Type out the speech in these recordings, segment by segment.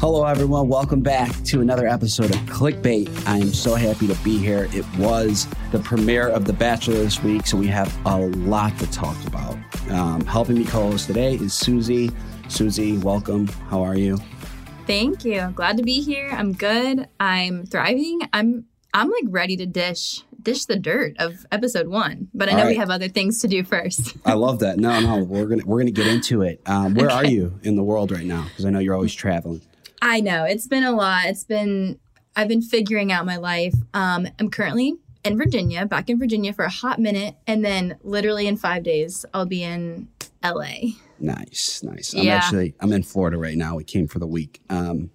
Hello, everyone. Welcome back to another episode of Clickbait. I am so happy to be here. It was the premiere of The Bachelor this week, so we have a lot to talk about. Um, helping me co host today is Susie. Susie, welcome. How are you? Thank you. Glad to be here. I'm good. I'm thriving. I'm I'm like ready to dish dish the dirt of episode one, but I know right. we have other things to do first. I love that. No, no, we're gonna we're gonna get into it. Um, where are you in the world right now? Because I know you're always traveling. I know it's been a lot. It's been I've been figuring out my life. Um, I'm currently in Virginia, back in Virginia for a hot minute, and then literally in five days I'll be in LA. Nice, nice. I'm Yeah. actually I'm in Florida right now. We came for the week. Um,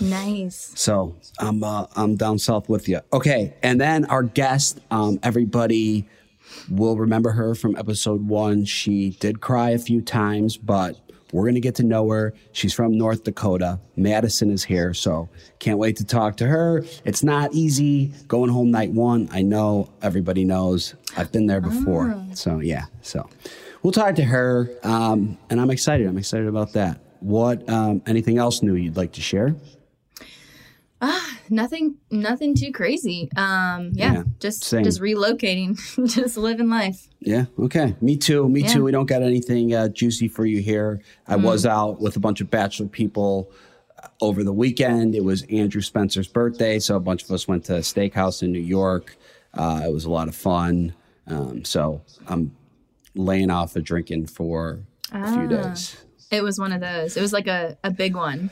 Nice. So I'm uh, I'm down south with you. Okay, and then our guest, um, everybody will remember her from episode one. She did cry a few times, but we're gonna get to know her. She's from North Dakota. Madison is here, so can't wait to talk to her. It's not easy going home night one. I know everybody knows. I've been there before, so yeah. So we'll talk to her, um, and I'm excited. I'm excited about that. What? Um, anything else new you'd like to share? Nothing nothing too crazy. Um yeah, Yeah, just same. just relocating, just living life. Yeah. Okay. Me too. Me Yeah. too. We don't got anything uh, juicy for you here. I was out with a bunch of bachelor people uh, over the weekend. It was Andrew Spencer's birthday, so a bunch of us went to a steakhouse in New York. Uh, it was a lot of fun. Um, so I'm laying off of drinking for a few days. It was one of those. It was like a, a big one.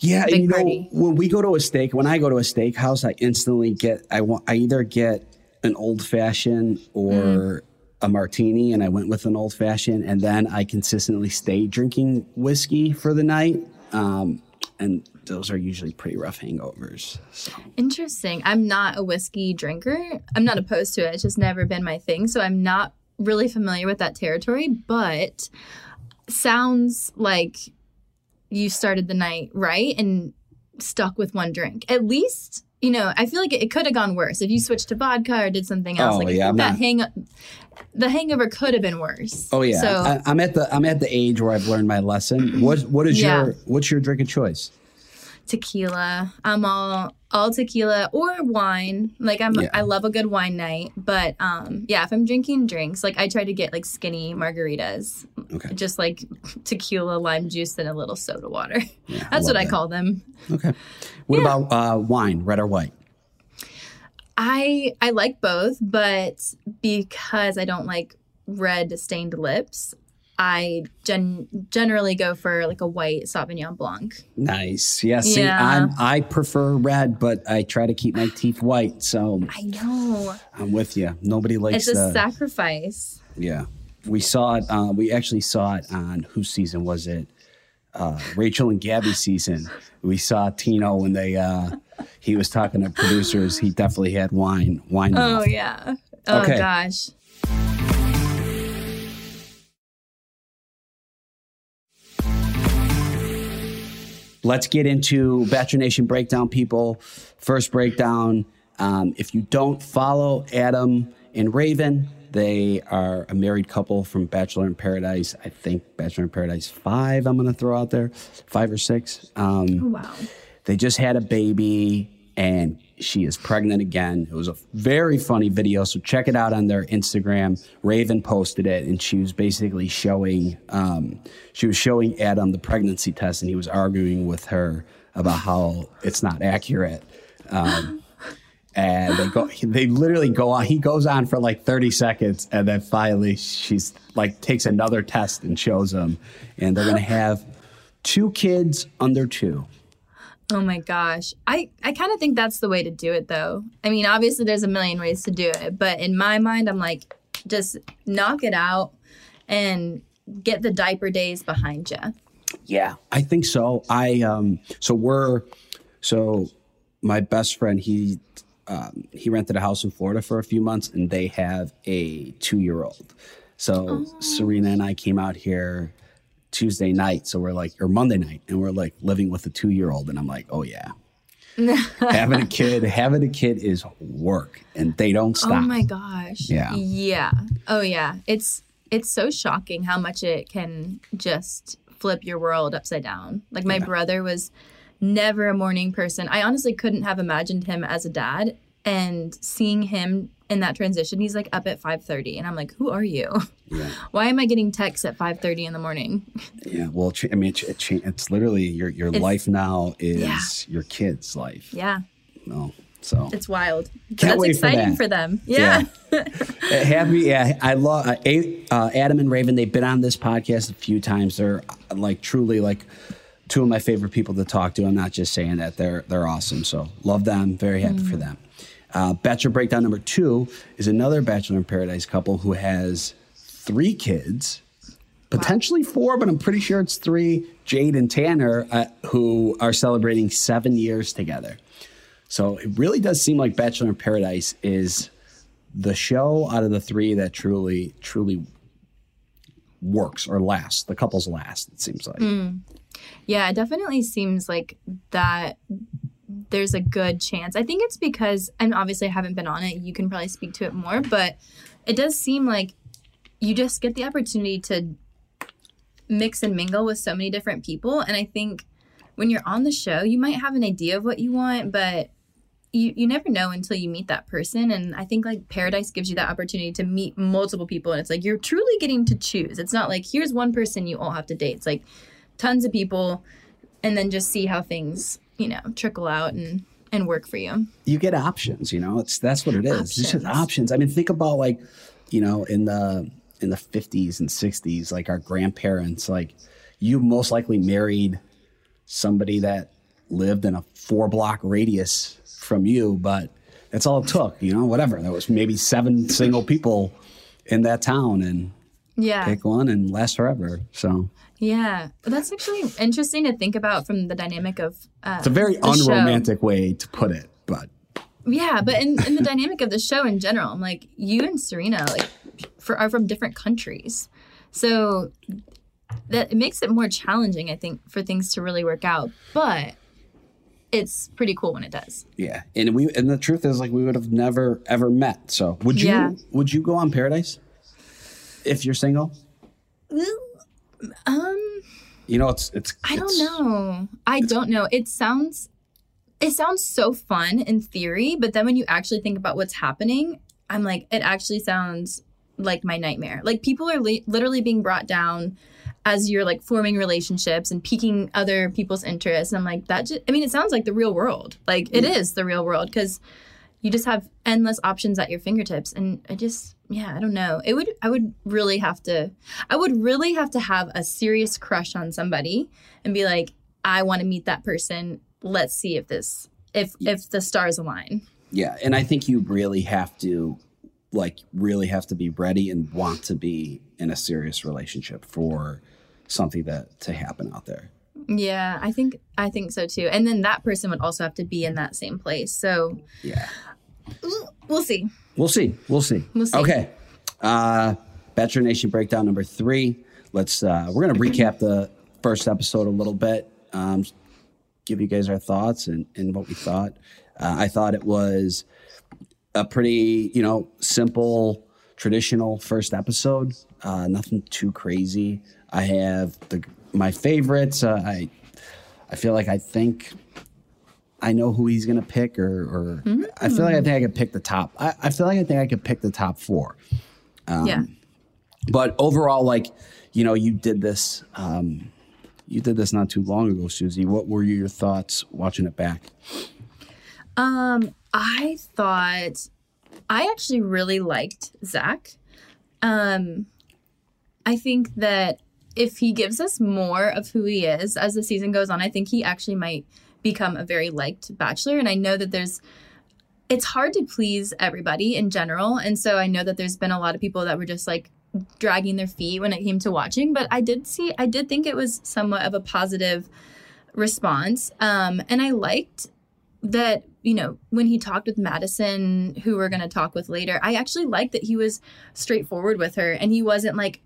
Yeah, Big you know, party. when we go to a steak, when I go to a steakhouse, I instantly get I want I either get an old fashioned or Mm. a martini, and I went with an old fashioned, and then I consistently stay drinking whiskey for the night, um, and those are usually pretty rough hangovers. So. Interesting. I'm not a whiskey drinker. I'm not opposed to it. It's just never been my thing. So I'm not really familiar with that territory, but sounds like you started the night right and stuck with one drink. At least, you know, I feel like it, it could have gone worse if you switched to vodka or did something else. Oh, like yeah, that not- hang the hangover could have been worse. Oh yeah, So I, I'm at the I'm at the age where I've learned my lesson. What what is Yeah. your what's your drink of choice? tequila. I'm all all tequila or wine. Like I'm Yeah. I love a good wine night, but um yeah, if I'm drinking drinks, like I try to get like skinny margaritas. Okay. Just like tequila, lime juice and a little soda water. Yeah, That's love what I call them. Okay. What about uh, wine, red or white? I I like both, but because I don't like red stained lips, I gen- generally go for like a white Sauvignon Blanc. Nice. Yeah. See, Yeah. I'm I prefer red, but I try to keep my teeth white. So I know. I'm with you. Nobody likes It's a the sacrifice. yeah. We saw it. Uh, we actually saw it on whose season was it? Uh, Rachel and Gabby season. We saw Tino when they uh, he was talking to producers. He definitely had wine. Wine. Oh mouth. yeah. Oh Okay. gosh. Let's get into Bachelor Nation breakdown, people. First breakdown. Um, if you don't follow Adam and Raven, they are a married couple from Bachelor in Paradise. I think Bachelor in Paradise 5, I'm going to throw out there, five or six. Um, Wow. they just had a baby and she is pregnant again. It was a very funny video, so check it out on their Instagram. Raven posted it, and she was basically showing um, she was showing Adam the pregnancy test, and he was arguing with her about how it's not accurate. Um, and they go, they literally go on. He goes on for like thirty seconds, and then finally she's like takes another test and shows him, and they're gonna have two kids under two. Oh my gosh. I, I kind of think that's the way to do it though. I mean, obviously there's a million ways to do it, but in my mind, I'm like, just knock it out and get the diaper days behind you. Yeah, I think so. I um so we're so my best friend he um, he rented a house in Florida for a few months and they have a 2-year-old. So Serena and I came out here Tuesday night, so we're like or Monday night and we're like living with a 2-year-old and I'm like, "Oh yeah." having a kid, having a kid is work and they don't stop. Oh my gosh. Yeah. Yeah. Oh yeah. It's it's so shocking how much it can just flip your world upside down. Like my brother was never a morning person. I honestly couldn't have imagined him as a dad and seeing him in that transition he's like up at 5.30 and i'm like who are you Yeah. why am i getting texts at 5.30 in the morning Yeah. Well, I mean, it, it, it's literally your your life now is Yeah. your kid's life. yeah No. So it's wild Can't that's wait for exciting that. for, them yeah, Uh, happy. Yeah, I love uh, A- uh, Adam and Raven. They've been on this podcast a few times. They're like truly like two of my favorite people to talk to. I'm not just saying that. They're they're awesome. So love them. Very happy for them. Uh, Bachelor breakdown number two is another Bachelor in Paradise couple who has three kids, potentially four, but I'm pretty sure it's three. Jade and Tanner, uh, who are celebrating seven years together. So it really does seem like Bachelor in Paradise is the show out of the three that truly, truly works or lasts. The couples last, it seems like. Yeah, it definitely seems like that there's a good chance. I think it's because, and obviously I haven't been on it, you can probably speak to it more, but it does seem like you just get the opportunity to mix and mingle with so many different people. And I think when you're on the show, you might have an idea of what you want, but you, you never know until you meet that person. And I think like Paradise gives you that opportunity to meet multiple people. And it's like you're truly getting to choose. It's not like here's one person you all have to date. It's like tons of people and then just see how things, you know, trickle out and, and work for you. You get options, you know. It's that's what it is. It's just Options. options. I mean, think about like, you know, in the in the 50s and 60s, like our grandparents, like you most likely married somebody that lived in a four block radius from you, but that's all it took, you know, whatever. There was maybe seven single people in that town and Yeah. pick one and last forever. So Yeah. That's actually interesting to think about from the dynamic of uh, it's a very the show. unromantic way to put it, but Yeah, but in, in the dynamic of the show in general, I'm like, you and Serena like for, are from different countries. So that it makes it more challenging, I think, for things to really work out. But it's pretty cool when it does. yeah. And we and the truth is like we would have never ever met. So would you Yeah. would you go on Paradise if you're single? Um, You know, it's it's I don't it's- know. I don't know. It sounds it sounds so fun in theory, but then when you actually think about what's happening, I'm like it actually sounds like my nightmare. Like people are li- literally being brought down as you're like forming relationships and piquing other people's interests. And I'm like that just I mean it sounds like the real world. Like it is the real world cuz you just have endless options at your fingertips and I just yeah, I don't know. It would I would really have to I would really have to have a serious crush on somebody and be like I want to meet that person. Let's see if this if if the stars align. Yeah, and I think you really have to like really have to be ready and want to be in a serious relationship for something that to happen out there. Yeah, I think I think so too. And then that person would also have to be in that same place. So Yeah. we'll see. We'll see. We'll see. We'll see. Okay. Uh Bachelor Nation breakdown number three. Let's uh we're gonna recap the first episode a little bit. Um give you guys our thoughts and, and what we thought. Uh, I thought it was a pretty, you know, simple, traditional first episode. Uh, nothing too crazy. I have the my favorites. Uh, I I feel like I think I know who he's gonna pick, or, or I feel like I think I could pick the top. I, I feel like I think I could pick the top four. Um, yeah. But overall, like you know, you did this. Um, you did this not too long ago, Susie. What were your thoughts watching it back? Um, I thought I actually really liked Zach. Um, I think that if he gives us more of who he is as the season goes on, I think he actually might become a very liked bachelor. And I know that there's it's hard to please everybody in general. And so I know that there's been a lot of people that were just like dragging their feet when it came to watching. But I did see I did think it was somewhat of a positive response. Um, and I liked that you know when he talked with madison who we're going to talk with later i actually liked that he was straightforward with her and he wasn't like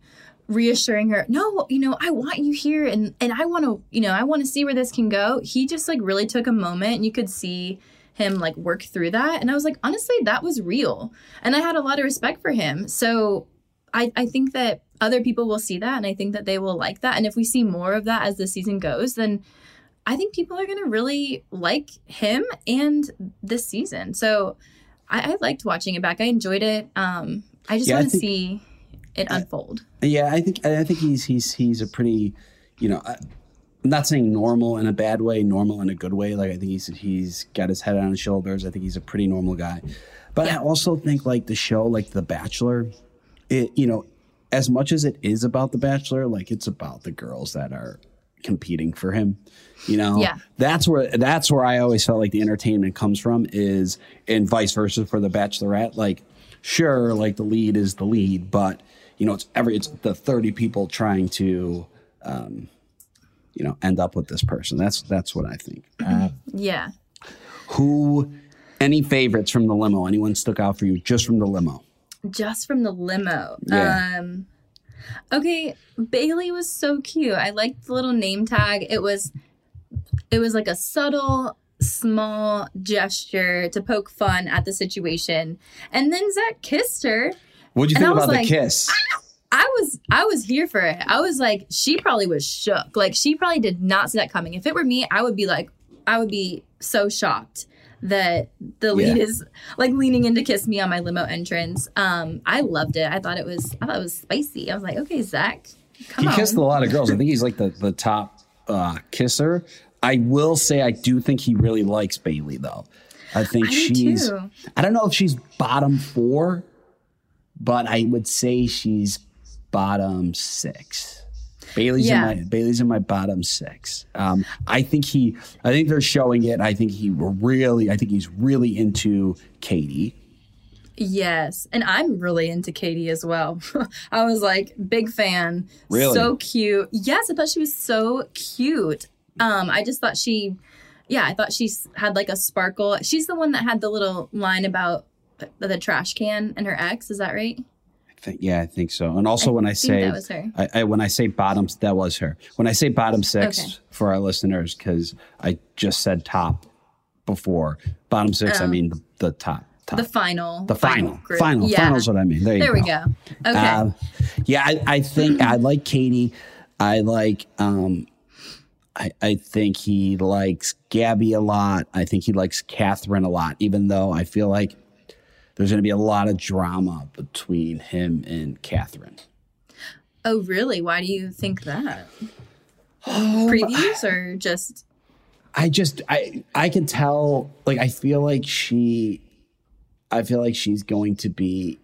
reassuring her no you know i want you here and and i want to you know i want to see where this can go he just like really took a moment and you could see him like work through that and i was like honestly that was real and i had a lot of respect for him so i i think that other people will see that and i think that they will like that and if we see more of that as the season goes then I think people are gonna really like him and this season. So I, I liked watching it back. I enjoyed it. Um, I just Yeah, want to see it unfold. Yeah, I think I think he's he's he's a pretty, you know, I'm not saying normal in a bad way, normal in a good way. Like I think he's he's got his head on his shoulders. I think he's a pretty normal guy. But I also think like the show, like The Bachelor, it you know, as much as it is about The Bachelor, like it's about the girls that are competing for him. You know, Yeah. that's where that's where I always felt like the entertainment comes from is and vice versa for the Bachelorette. Like, sure, like the lead is the lead, but you know, it's every it's the thirty people trying to, um, you know, end up with this person. That's that's what I think. Uh, Yeah. who, any favorites from the limo? Anyone stuck out for you just from the limo? just from the limo. Yeah. Um Okay, Bailey was so cute. I liked the little name tag. It was it was like a subtle small gesture to poke fun at the situation. And then Zach kissed her. What'd you And think about like, the kiss? I was I was here for it. I was like she probably was shook. Like she probably did not see that coming. If it were me, I would be like I would be so shocked that the lead Yeah. is like leaning in to kiss me on my limo entrance. Um I loved it. I thought it was I thought it was spicy. I was like, "Okay, Zach, come He on." kissed a lot of girls. I think he's like the the top uh, kisser. I will say I do think he really likes Bailey though. I think I she's. too. I don't know if she's bottom four, but I would say she's bottom six. Bailey's Yeah. in my Bailey's in my bottom six. Um, I think he. I think they're showing it. I think he really. I think he's really into Kaity. Yes, and I'm really into Kaity as well. I was like big fan. Really? So cute. Yes, I thought she was so cute. Um I just thought she yeah, I thought she had like a sparkle. She's the one that had the little line about the, trash can and her ex, is that right? I think, yeah, I think so. And also when I say that was her. I, I when I say bottoms, that was her. When I say bottom six Okay. for our listeners, because I just said top before bottom six, I Oh. mean the, the top, top, The final. the final, group. final, Yeah. final's what I mean. There you There we go. Okay. Um, yeah, I, I think I like Kaity. I like. um I, I think he likes Gabi a lot. I think he likes Catherine a lot, even though I feel like there's going to be a lot of drama between him and Catherine. oh, really? Why do you think that? Um, Previews or just I just I I can tell like I feel like she I feel like she's going to be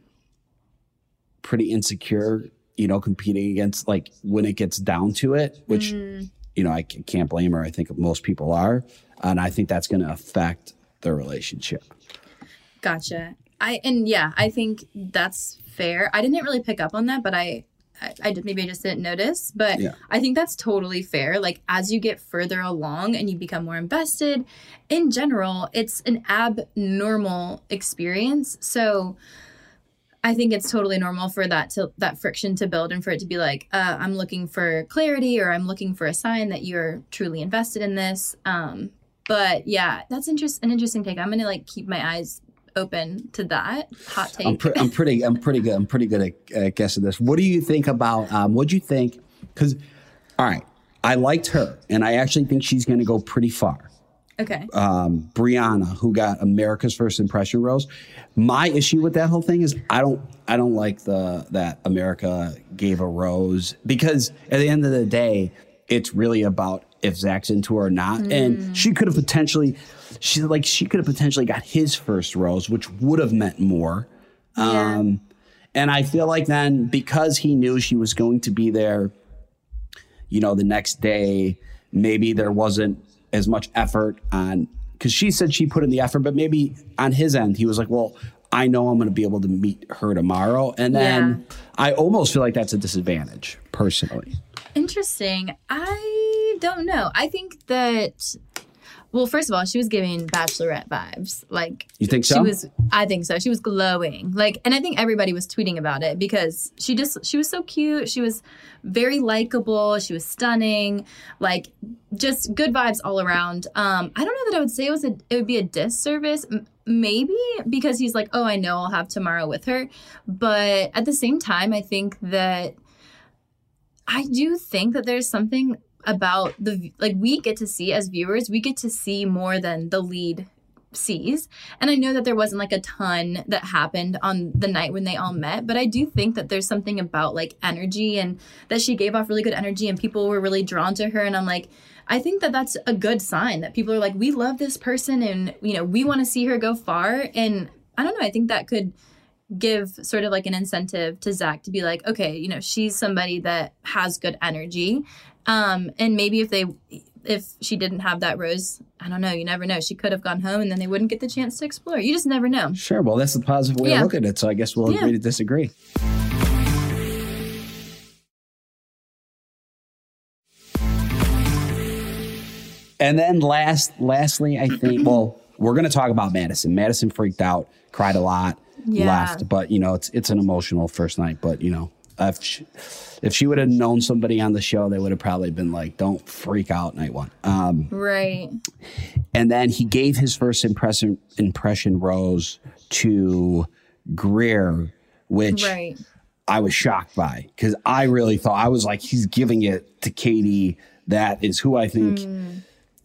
pretty insecure, you know, competing against like when it gets down to it, which you know, I can't blame her. I think most people are, and I think that's going to affect their relationship. Gotcha. I and yeah, I think that's fair. I didn't really pick up on that, but I I, I did maybe I just didn't notice, but Yeah. I think that's totally fair. Like as you get further along and you become more invested, in general, it's an abnormal experience. So I think it's totally normal for that to that friction to build and for it to be like, uh, I'm looking for clarity or I'm looking for a sign that you're truly invested in this. Um, but yeah, that's interest an interesting take. I'm gonna like keep my eyes open to that hot take. I'm, pre- I'm pretty I'm pretty good. I'm pretty good at uh, guessing this. What do you think about um, what do you think? Because all right, I liked her, and I actually think she's going to go pretty far. okay. um, Brianna, who got America's First Impression rose. My issue with that whole thing is I don't I don't like the that America gave a rose because at the end of the day, it's really about if Zach's into her or not. And she could have potentially she like she could have potentially got his first rose, which would have meant more. Yeah. Um, and I feel like then because he knew she was going to be there, you know, the next day, maybe there wasn't as much effort on because she said she put in the effort, but maybe on his end, he was like, well, I know I'm going to be able to meet her tomorrow. And then I almost feel like that's a disadvantage personally. Interesting. I don't know. I think that well, first of all, she was giving bachelorette vibes. Like You think so? She was I think so. She was glowing. Like and I think everybody was tweeting about it because she just she was so cute. She was very likable. She was stunning. Like just good vibes all around. Um I don't know that I would say it was a it would be a disservice. Maybe because he's like, "Oh, I know I'll have tomorrow with her." But at the same time, I think that I do think that there's something about the like we get to see as viewers, we get to see more than the lead sees. And I know that there wasn't like a ton that happened on the night when they all met, but I do think that there's something about like energy and that she gave off really good energy and people were really drawn to her. And I'm like, I think that that's a good sign that people are like, we love this person and, you know, we want to see her go far. And I don't know, I think that could give sort of like an incentive to Zach to be like, okay, you know, she's somebody that has good energy. Um, and maybe if they if she didn't have that rose, I don't know. You never know. She could have gone home and then they wouldn't get the chance to explore. You just never know. Sure. Well, that's the positive way Yeah. to look at it. So I guess we'll Yeah. agree to disagree. And then last, lastly, I think, well, we're going to talk about Madison. Madison freaked out, cried a lot, Yeah. left, but you know, it's it's an emotional first night. But you know, if she, if she would have known somebody on the show, they would have probably been like, "Don't freak out, night one." Um, Right. and then he gave his first impression impression rose to Greer, which Right. I was shocked by because I really thought I was like, he's giving it to Kaity. That is who I think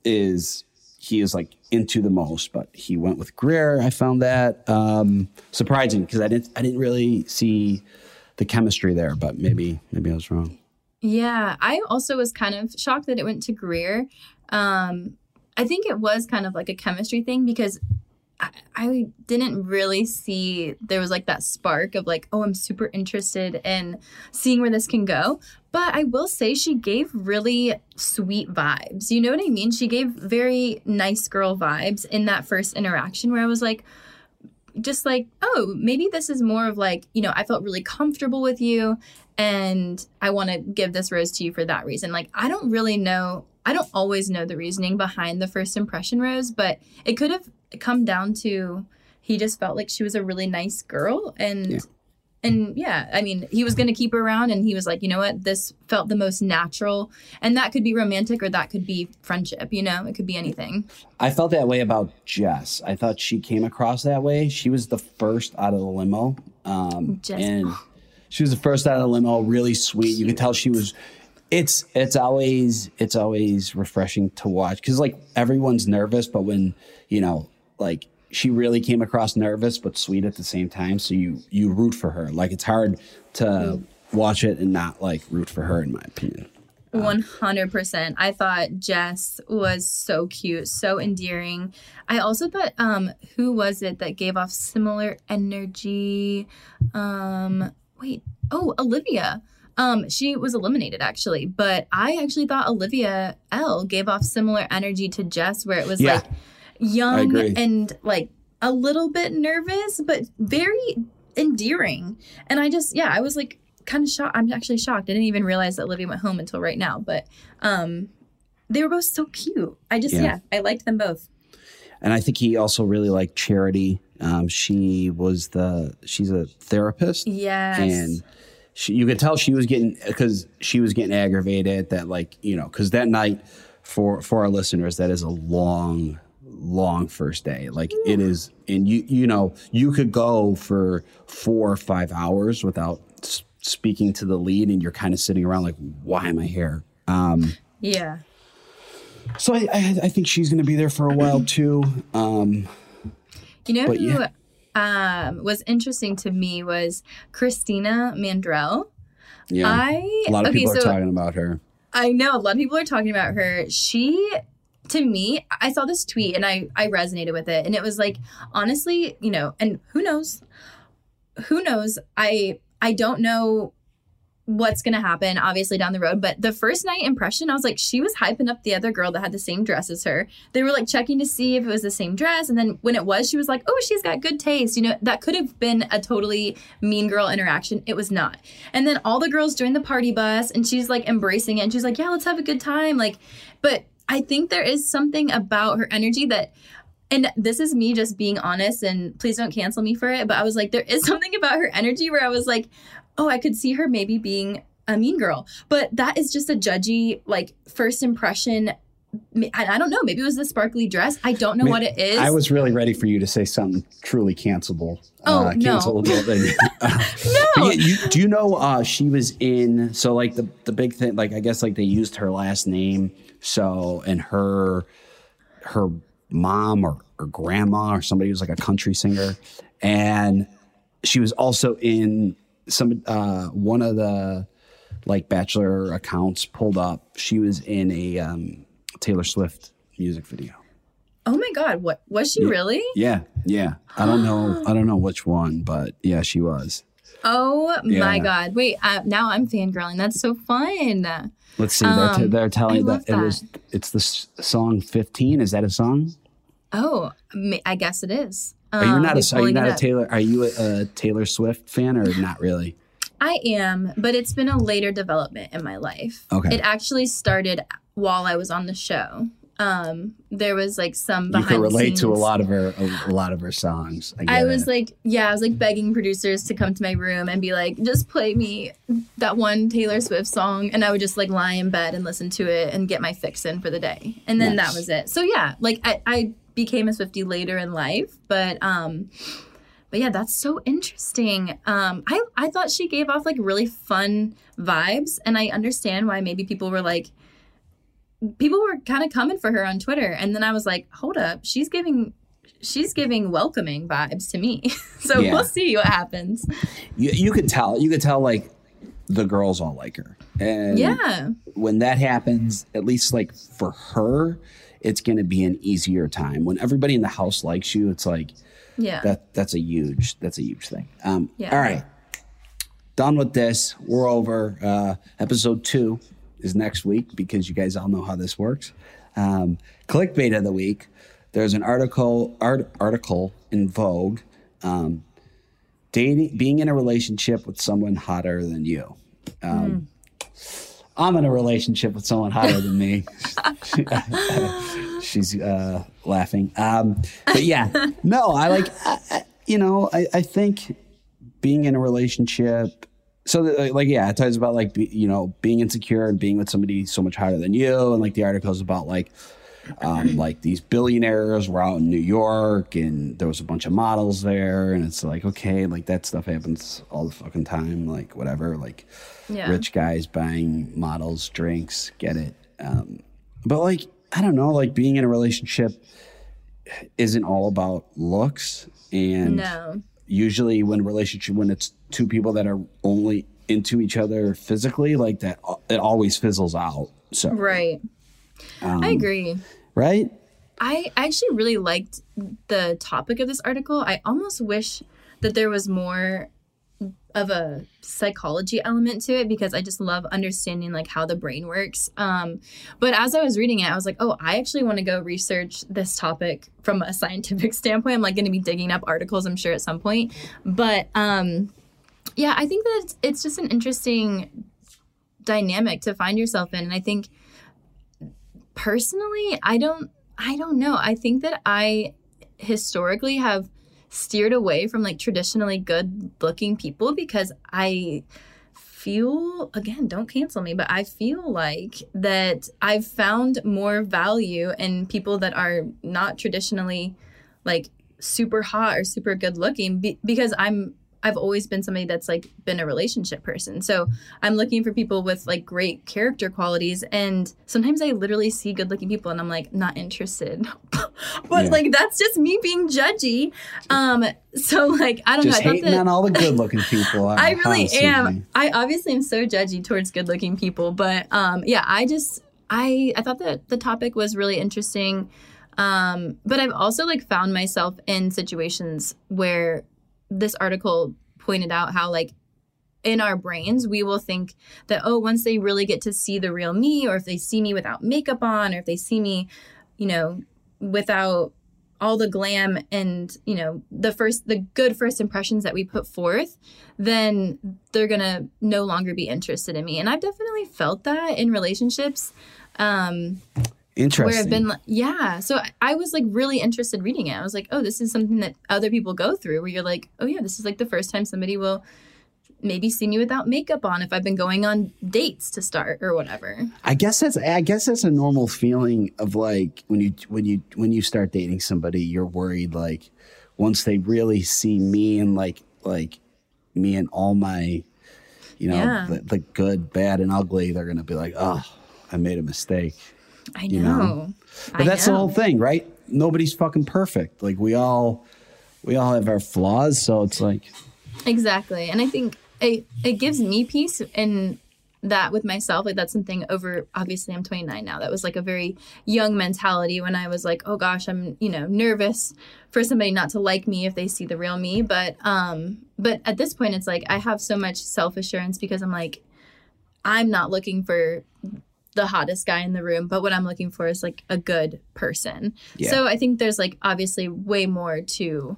is he is like into the most. But he went with Greer. I found that um, surprising because I didn't I didn't really see the chemistry there. But maybe maybe I was wrong. Yeah, I also was kind of shocked that it went to Greer. Um, I think it was kind of like a chemistry thing because I, I didn't really see there was like that spark of like, oh, I'm super interested in seeing where this can go. But I will say she gave really sweet vibes. You know what I mean? She gave very nice girl vibes in that first interaction where I was like, just like, oh, maybe this is more of like, you know, I felt really comfortable with you and I want to give this rose to you for that reason. Like, I don't really know, I don't always know the reasoning behind the first impression rose, but it could have come down to he just felt like she was a really nice girl and. Yeah. And yeah, I mean, he was going to keep her around, and he was like, you know what? This felt the most natural. And that could be romantic or that could be friendship, you know? It could be anything. I felt that way about Jess. I thought she came across that way. She was the first out of the limo. Um, Jess. and she was the first out of the limo, really sweet. You could tell she was it's it's always it's always refreshing to watch cuz like everyone's nervous, but when, you know, like she really came across nervous but sweet at the same time, so you you root for her. Like it's hard to watch it and not like root for her in my opinion. One hundred percent. I thought Jess was so cute, so endearing. I also thought, um, who was it that gave off similar energy? Um, wait, oh, Olivia. Um, she was eliminated actually, but I actually thought Olivia L gave off similar energy to Jess, where it was Yeah. like young and like a little bit nervous, but very endearing. And I just, yeah, I was like kind of shocked. I'm actually shocked. I didn't even realize that Olivia went home until right now. But um, they were both so cute. I just, Yeah. yeah, I liked them both. And I think he also really liked Charity. Um, she was the she's a therapist. Yes. and she, you could tell she was getting because she was getting aggravated that like you know because that night for for our listeners that is a long long first day like it is and you you know you could go for four or five hours without s- speaking to the lead and you're kind of sitting around like why am i here um yeah. so i i, I think she's going to be there for a while too um You know But who yeah. um, was interesting to me was Christina Mandrell. yeah I a lot of okay, people so are talking about her I know a lot of people are talking about her. She to me, I saw this tweet and I I resonated with it and it was like honestly, you know, and who knows? Who knows? I I don't know what's going to happen obviously down the road, but the first night impression, I was like she was hyping up the other girl that had the same dress as her. They were like checking to see if it was the same dress and then when it was, she was like, "Oh, she's got good taste." You know, that could have been a totally mean girl interaction. It was not. And then all the girls joined the party bus and she's like embracing it and she's like, "Yeah, let's have a good time." Like, but I think there is something about her energy that and this is me just being honest and please don't cancel me for it, but I was like there is something about her energy where I was like, "Oh, I could see her maybe being a mean girl." But that is just a judgy like first impression I, don't know. Maybe it was the sparkly dress. I don't know Ma- what it is. I was really ready for you to say something truly cancelable. Oh, uh, no. cancelable thing. Uh, No. yeah, you, do you know uh, she was in? So like the the big thing, like I guess like they used her last name. So and her her mom or, or grandma or somebody who's like a country singer, and she was also in some uh, one of the like bachelor accounts pulled up. She was in a um, Taylor Swift music video. oh my god, what was she really? Yeah, yeah. I don't know. I don't know which one, but yeah, she was. Oh Yeah. my god! Wait, uh, now I'm fangirling. That's so fun. Let's see. they're, t- Um, they're telling love that it was. It's the s- song "15." Is that a song? Oh, I guess it is. Are you Um, not a? Are you not a. Taylor? Are you a, a Taylor Swift fan or not really? I am, but it's been a later development in my life. Okay. It actually started while I was on the show. Um, there was like some You behind can the relate to a lot of her. A, a lot of her songs. I, I was it. like, yeah, I was like begging producers to come to my room and be like, just play me that one Taylor Swift song. And I would just like lie in bed and listen to it and get my fix in for the day. And then Nice. that was it. So yeah, like I, I became a Swiftie later in life, but um but yeah, that's so interesting. Um I I thought she gave off like really fun vibes and I understand why maybe people were like people were kind of coming for her on Twitter and then I was like, "Hold up, she's giving she's giving welcoming vibes to me." so Yeah. we'll see what happens. you, you could tell. You could tell like the girls all like her. And Yeah. when that happens, at least like for her, it's going to be an easier time. When everybody in the house likes you, it's like Yeah. that. That's a huge. That's a huge thing. Um, Yeah. All right, done with this. We're over. Uh, episode two is next week because you guys all know how this works. Um, clickbait of the week. There's an article art, article in Vogue. Um, dating, being in a relationship with someone hotter than you. Um, I'm in a relationship with someone hotter than me. She's uh, laughing. Um, but yeah, no, I like, I, I, you know, I, I think being in a relationship. So, that, like, yeah, it talks about like, be, you know, being insecure and being with somebody so much higher than you, and like the articles about like, um, like these billionaires were out in New York, and there was a bunch of models there, and it's like, okay, like that stuff happens all the fucking time, like whatever, like Yeah. rich guys buying models drinks, get it. Um, but like, I don't know, like being in a relationship isn't all about looks, and No. Usually when relationship when it's two people that are only into each other physically like that it always fizzles out so Right. um, I agree. right I actually really liked the topic of this article. I almost wish that there was more of a psychology element to it because I just love understanding like how the brain works. Um, but as I was reading it, I was like, oh, I actually want to go research this topic from a scientific standpoint. I'm like going to be digging up articles, I'm sure at some point. But um, yeah, I think that it's, it's just an interesting dynamic to find yourself in, and I think personally, I don't I don't know. I think that I historically have steered away from like traditionally good looking people because I feel again, don't cancel me, but I feel like that I've found more value in people that are not traditionally like super hot or super good looking be- because I'm I've always been somebody that's like been a relationship person. So I'm looking for people with like great character qualities. And sometimes I literally see good looking people and I'm like, not interested. but Yeah. like, that's just me being judgy. Um, so like, I don't just know. I hating that on all the good looking people I really am. I obviously am so judgy towards good looking people. But um, yeah, I just, I, I thought that the topic was really interesting. Um, but I've also like found myself in situations where this article pointed out how like in our brains we will think that oh once they really get to see the real me or if they see me without makeup on or if they see me you know without all the glam and you know the first the good first impressions that we put forth then they're gonna no longer be interested in me. And i've definitely felt that in relationships. Um interesting where I've been like, yeah. So I- was like really interested reading it. I was like, oh, this is something that other people go through where you're like, oh yeah, this is like the first time somebody will maybe see me without makeup on if I've been going on dates to start or whatever. I guess that's I guess that's a normal feeling of like when you when you when you start dating somebody, you're worried like once they really see me and like like me and all my you know Yeah. the, the good, bad, and ugly, they're gonna be like, oh, I made a mistake. I know. You know? But I that's the whole thing, right? Nobody's fucking perfect. Like we all we all have our flaws, so it's like Exactly. And I think it, it gives me peace in that with myself. Like that's something over obviously I'm 29 now. That was like a very young mentality when I was like, oh gosh, I'm, you know, nervous for somebody not to like me if they see the real me. But um but at this point it's like I have so much self-assurance because I'm like I'm not looking for the hottest guy in the room, but what I'm looking for is like a good person. Yeah. So I think there's like obviously way more to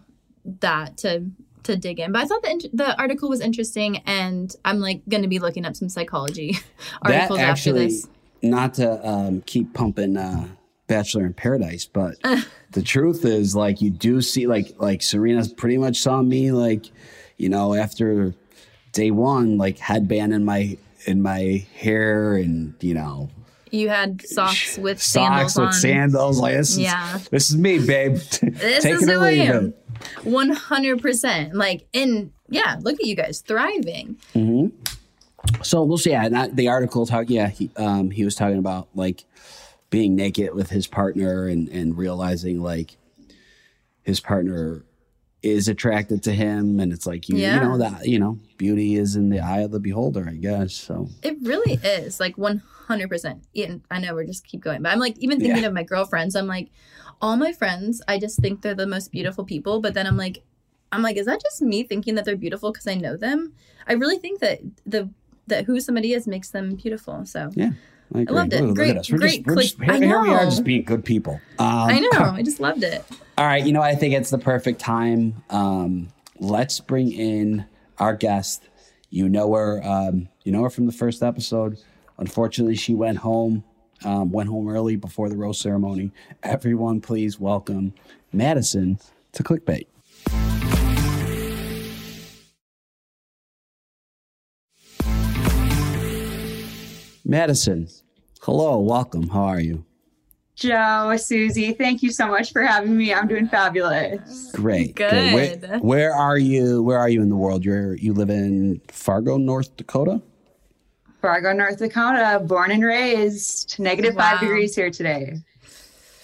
that to to dig in. But I thought the the article was interesting, and I'm like going to be looking up some psychology articles actually after this. not to um, keep pumping uh, Bachelor in Paradise, but the truth is like you do see like like Serena pretty much saw me like you know after day one like headband in my in my hair and you know You had socks with socks sandals with on. sandals like this Yeah. is this is me babe This take is who I am. One hundred percent. Like, and yeah, look at you guys thriving. So we'll see. Yeah, not the article talk. Yeah, he um he was talking about like being naked with his partner and and realizing like his partner is attracted to him, and it's like you Yeah. you know that you know beauty is in the eye of the beholder, I guess. So It really is like one hundred percent. and I know we're just keep going, but I'm like even thinking Yeah. of my girlfriends. I'm like, all my friends, I just think they're the most beautiful people. But then I'm like, I'm like, is that just me thinking that they're beautiful because I know them? I really think that the that who somebody is makes them beautiful. So yeah. I, agree. loved it. Look, look Great- We're great just, we're just here, I here we are just being good people. Um, I know, I just loved it. All right, you know, I think it's the perfect time. Um, let's bring in our guest. You know her. Um, you know her from the first episode. Unfortunately, she went home. Um, went home early before the rose ceremony. Everyone, please welcome Madison to Clickbait. Madison, hello, welcome. How are you? Joe, Susie, thank you so much for having me. I'm doing fabulous. Great. Good. Where, where are you? Where are you in the world? You're you live in Fargo, North Dakota. Fargo, North Dakota, born and raised. Negative Wow. five degrees here today.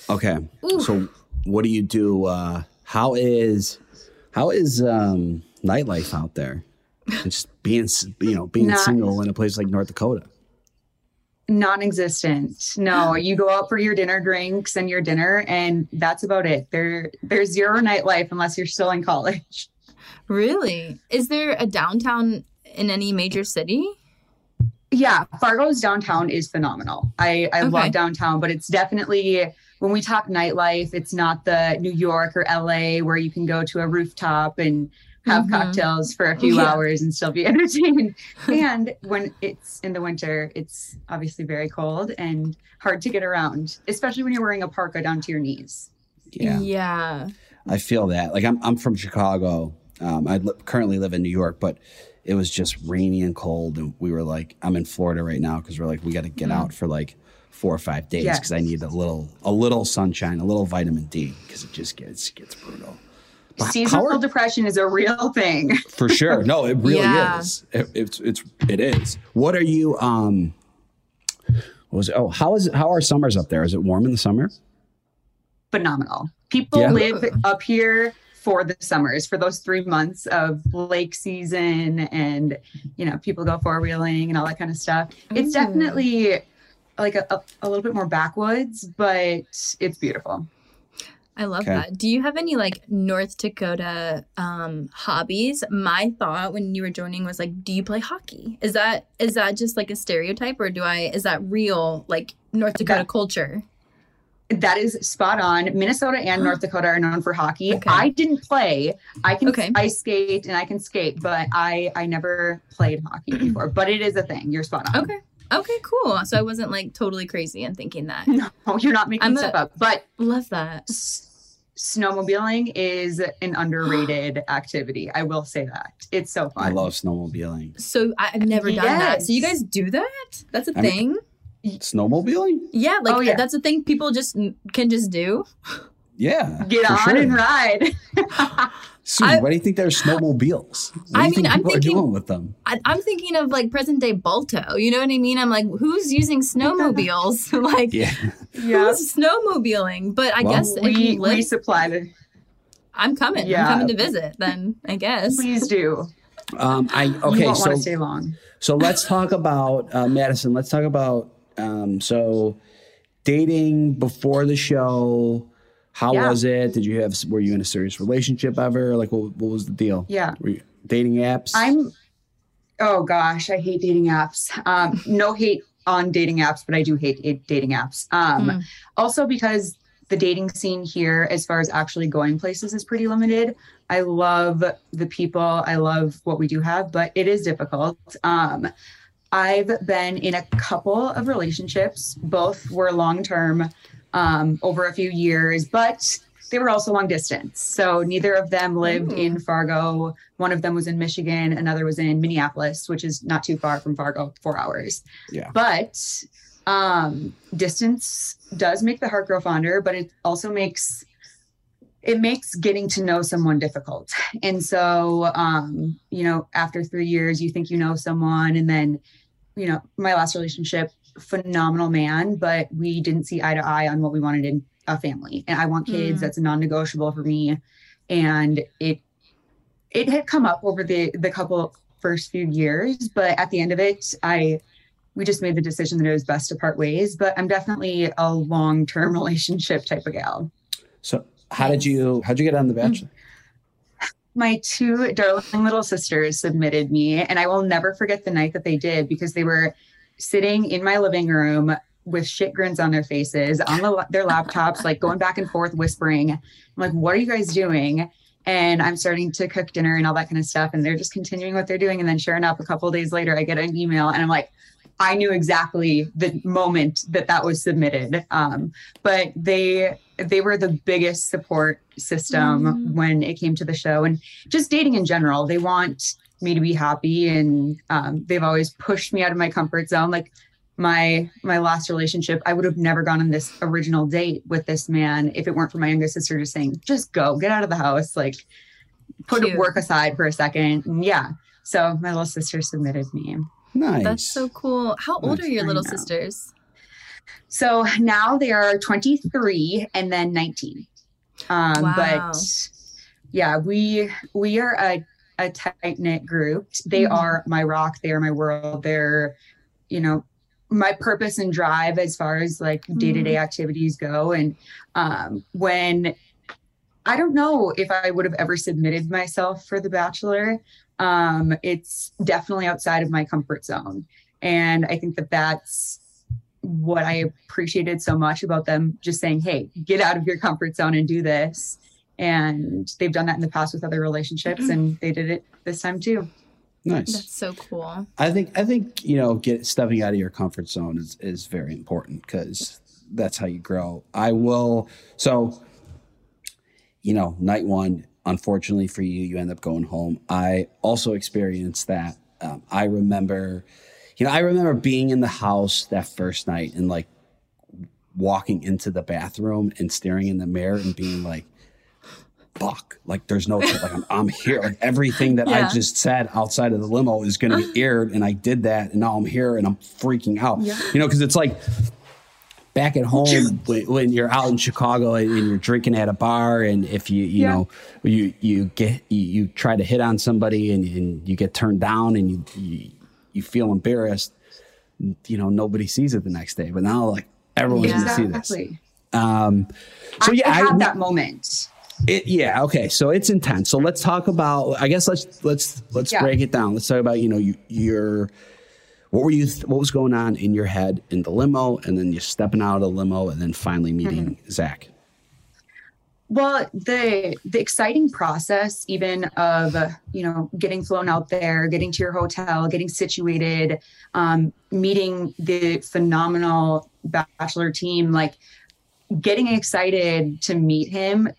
Okay. So what do you do? Uh, how is how is um, nightlife out there? Just being you know being Not- single in a place like North Dakota. Non-existent. No, you go out for your dinner drinks and your dinner, and that's about it. There, there's zero nightlife unless you're still in college. Really, is there a downtown in any major city? Yeah, Fargo's downtown is phenomenal. I, I Okay. love downtown, but it's definitely when we talk nightlife, it's not the New York or LA where you can go to a rooftop and have Mhm. cocktails for a few Yeah. hours and still be entertained. and when it's in the winter, it's obviously very cold and hard to get around, especially when you're wearing a parka down to your knees. Yeah, Yeah. I feel that. Like I'm I'm from Chicago. Um, I li- currently live in New York, but it was just rainy and cold, and we were like, I'm in Florida right now because we're like, we got to get out for like four or five days Yes. because I need a little a little sunshine, a little vitamin D because it just gets gets brutal. But how Seasonal are- depression is a real thing. for sure. No, it really Yeah. is. It, it's it's it is. What are you? Um, what was it? Oh, how is it? How are summers up there? Is it warm in the summer? phenomenal. People Yeah. live up here for the summers, for those three months of lake season, and you know, people go four wheeling and all that kind of stuff. It's definitely like a, a, a little bit more backwoods, but it's beautiful. I love Okay. that. Do you have any like North Dakota um hobbies? My thought when you were joining was like, do you play hockey? Is that is that just like a stereotype or do I is that real like North Dakota That- culture? That is spot on. Minnesota and North Dakota are known for hockey. Okay. I didn't play. I can Okay. ice skate and I can skate, but I I never played hockey before. But it is a thing. You're spot on. Okay. Okay, cool. So I wasn't like totally crazy in thinking that. No, you're not making I'm a- stuff up. But Love that. s- snowmobiling is an underrated activity. I will say that. It's so fun. I love snowmobiling. So I- I've never done that. So you guys do that? That's a I mean- thing? Snowmobiling? yeah, like Oh, yeah. that's a thing people just can just do. Yeah. Get on sure. and ride. Susan, I- why do you think there's snowmobiles? What I mean, think I'm people thinking- doing with them? I, I'm thinking of like present day Balto. You know what I mean? I'm like, who's using snowmobiles? like, Yeah. yeah. who's snowmobiling? But I Well, guess if We, you live, we supply the. I'm coming. Yeah. I'm coming to visit. Then I guess. Please do. Um, I you okay. won't So want to stay long. so let's talk about uh, Madison. Let's talk about um, so dating before the show. How Yeah. was it? Did you have? Were you in a serious relationship ever? Like, what, what was the deal? Yeah. Were you, dating apps? I'm. Oh gosh, I hate dating apps. Um, no hate on dating apps, but I do hate it- dating apps. Um, Mm. Also because the dating scene here, as far as actually going places, is pretty limited. I love the people. I love what we do have, but it is difficult. Um, I've been in a couple of relationships. Both were long term, um, over a few years, but they were also long distance. So neither of them lived Ooh. in Fargo. One of them was in Michigan, another was in Minneapolis, which is not too far from Fargo, four hours. Yeah. But um, distance does make the heart grow fonder, but it also makes it makes getting to know someone difficult. And so, um, you know, after three years, you think you know someone, and then, you know, my last relationship, phenomenal man, but we didn't see eye to eye on what we wanted in a family. And I want kids. Mm. That's non-negotiable for me. And it it had come up over the the couple first few years, but at the end of it, I we just made the decision that it was best to part ways. But I'm definitely a long term relationship type of gal. so how did you? How'd you get on The Bachelor? my two darling little sisters submitted me and i will never forget the night that they did because they were sitting in my living room with shit grins on their faces on the, their laptops like going back and forth whispering i'm like what are you guys doing and i'm starting to cook dinner and all that kind of stuff and they're just continuing what they're doing and then sure enough a couple of days later i get an email and i'm like i knew exactly the moment that that was submitted um, but they they were the biggest support system Mm. when it came to the show and just dating in general. They want me to be happy, and um, they've always pushed me out of my comfort zone. Like my my last relationship, I would have never gone on this original date with this man if it weren't for my younger sister just saying, "Just go, get out of the house, like put Cute. work aside for a second. And yeah, so my little sister submitted me. Nice. That's so cool. How old Nice. are your little sisters? So now they are 23 and then 19. Um, Wow. But yeah, we we are a, a tight knit group. They Mhm. are my rock. They are my world. They're, you know, my purpose and drive as far as like day to day activities go. And um, when I don't know if I would have ever submitted myself for The Bachelor. Um, it's definitely outside of my comfort zone. And I think that that's what I appreciated so much about them just saying, hey, get out of your comfort zone and do this. And they've done that in the past with other relationships and they did it this time too. nice. That's so cool. I think I think you know, get stepping out of your comfort zone is is very important because that's how you grow. I will. So, you know, night one, unfortunately for you, you end up going home. I also experienced that. Um, I remember, you know, I remember being in the house that first night and like walking into the bathroom and staring in the mirror and being like, fuck, like there's no, like I'm, I'm here. Like everything that I just said outside of the limo is going to be aired. And I did that. And now I'm here and I'm freaking out, Yeah. you know, cause it's like, back at home when, when you're out in Chicago and you're drinking at a bar and if you you Yeah. know you you get you, you try to hit on somebody and, and you get turned down and you, you you feel embarrassed you know nobody sees it the next day but now like everyone's Yeah. gonna see this um so I, yeah I had that moment. It, yeah okay so it's intense so let's talk about i guess let's let's let's Yeah. break it down let's talk about you know you, your what were you what was going on in your head in the limo and then you stepping out of the limo and then finally meeting Mm-hmm. zach Well, the the exciting process, even of you know getting flown out there, getting to your hotel, getting situated, um, meeting the phenomenal bachelor team, like getting excited to meet him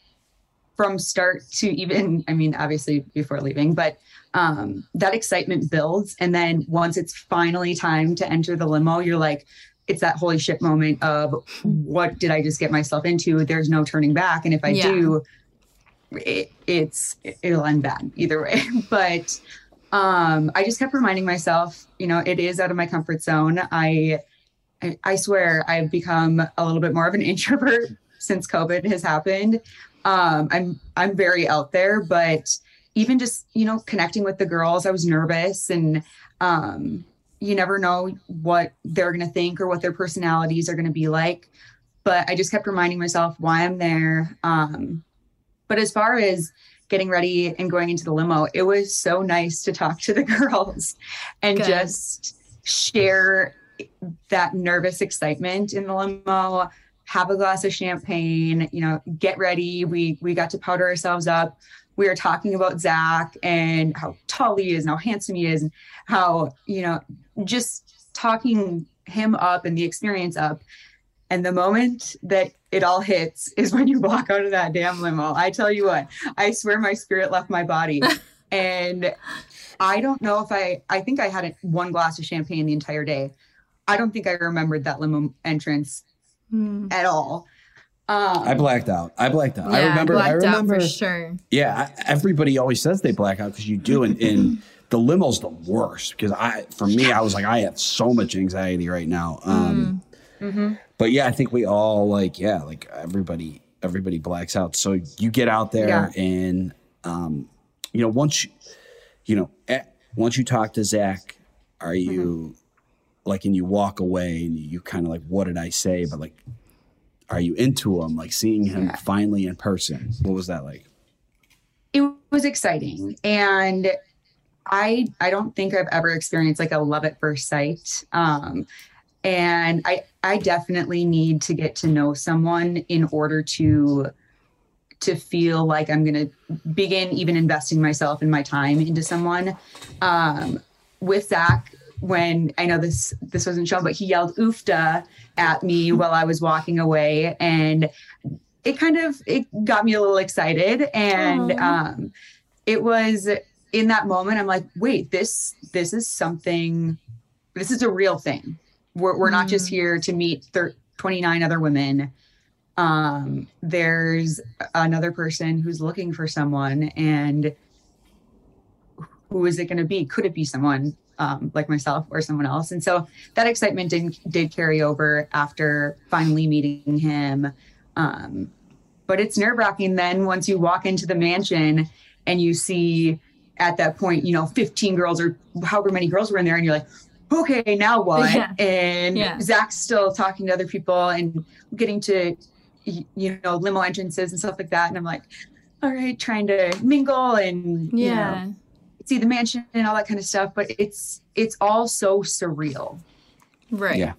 from start to even, I mean, obviously before leaving, but um, that excitement builds. And then once it's finally time to enter the limo, you're like, it's that holy shit moment of what did I just get myself into? There's no turning back. And if I Yeah. do, it, it's it'll end bad either way. but um, I just kept reminding myself, you know, it is out of my comfort zone. I, I I swear I've become a little bit more of an introvert since COVID has happened. Um, I'm I'm very out there, but even just you know connecting with the girls, I was nervous, and um, you never know what they're gonna think or what their personalities are gonna be like. But I just kept reminding myself why I'm there. Um, but as far as getting ready and going into the limo, it was so nice to talk to the girls and Good. just share that nervous excitement in the limo have a glass of champagne you know get ready. We we got to powder ourselves up. We were talking about zach and how tall he is and how handsome he is and how you know just talking him up and the experience up. And the moment that it all hits is when you walk out of that damn limo. I tell you what i swear my spirit left my body. And i don't know if i i think i had one glass of champagne the entire day. I don't think i remembered that limo entrance Mm. at all. Um, I blacked out. I blacked out. Yeah, I remember. I blacked remember. out for sure. Yeah, I, everybody always says they black out because you do, and, and the limo's the worst because I, for me, I was like, I have so much anxiety right now. Um, mhm. But yeah, I think we all like, yeah, like everybody, everybody blacks out. So you get out there, and um, you know, once you, you know, eh, once you talk to Zach, are you like, and you walk away, and you kind of like, what did I say? But like, are you into him? Like seeing him Yeah. finally in person. What was that like? it was exciting and i i don't think i've ever experienced like a love at first sight um and i i definitely need to get to know someone in order to to feel like i'm going to begin even investing myself and my time into someone um with zach when i know this this wasn't shown but he yelled oofta at me while i was walking away and it kind of it got me a little excited and um it was in that moment i'm like wait this this is something this is a real thing. We're, we're not just Mm. here to meet thir- 29 other women. Um there's another person who's looking for someone and who is it going to be? Could it be someone um, like myself or someone else and so that excitement did did carry over after finally meeting him um, but it's nerve wracking then once you walk into the mansion and you see at that point, you know, 15 girls or however many girls were in there, and you're like, okay, now what? Yeah. And Yeah. Zach's still talking to other people and getting to, you know, limo entrances and stuff like that. And I'm like, all right, trying to mingle and, you Yeah. know, see the mansion and all that kind of stuff. But it's, it's all so surreal. Right. Yeah.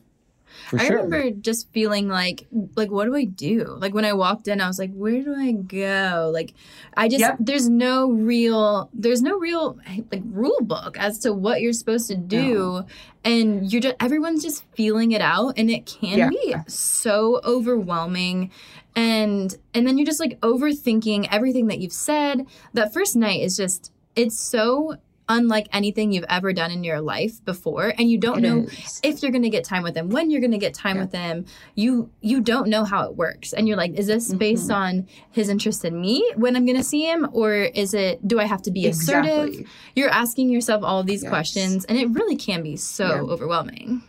For I sure. remember just feeling like like what do I do? Like when I walked in I was like where do I go? Like I just Yep. there's no real there's no real like rule book as to what you're supposed to do and you're just everyone's just feeling it out and it can Yeah. be so overwhelming and and then you're just like overthinking everything that you've said. That first night is just it's so unlike anything you've ever done in your life before and you don't It know is. if you're going to get time with them when you're going to get time Yeah. with them you you don't know how it works and you're like is this based Mhm. on his interest in me when i'm going to see him or is it do i have to be assertive you're asking yourself all these Yes. questions and it really can be so Yeah. overwhelming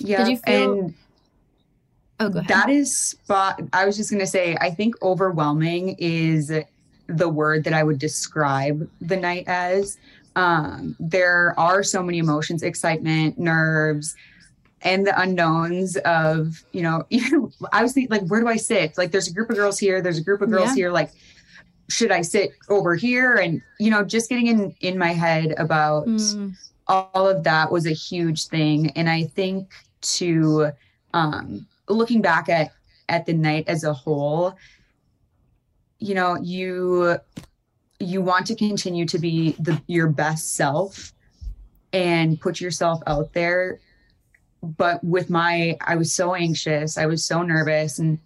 Yeah. you feel- and oh go ahead That is spot. I was just going to say, I think overwhelming is the word that I would describe the night as. Um, there are so many emotions excitement, nerves, and the unknowns of, you know, even I was thinking, like, where do I sit? Like, there's a group of girls here, there's a group of girls Yeah. here. Like, should I sit over here? And, you know, just getting in, in my head about Mm, all of that was a huge thing and i think to um looking back at at the night as a whole you know you you want to continue to be the your best self and put yourself out there. But with my i was so anxious i was so nervous and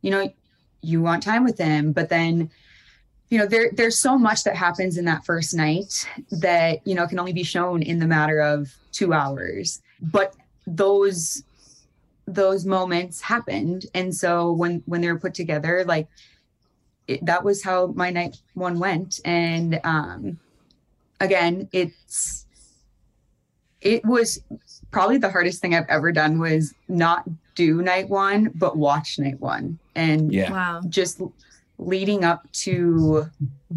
you know you want time with him but then you know there there's so much that happens in that first night that you know can only be shown in the matter of two hours. But those those moments happened. And so when when they were put together like it, that was how my night one went and um again it's it was probably the hardest thing i've ever done was not do night one but watch night one and Yeah. Wow. just leading up to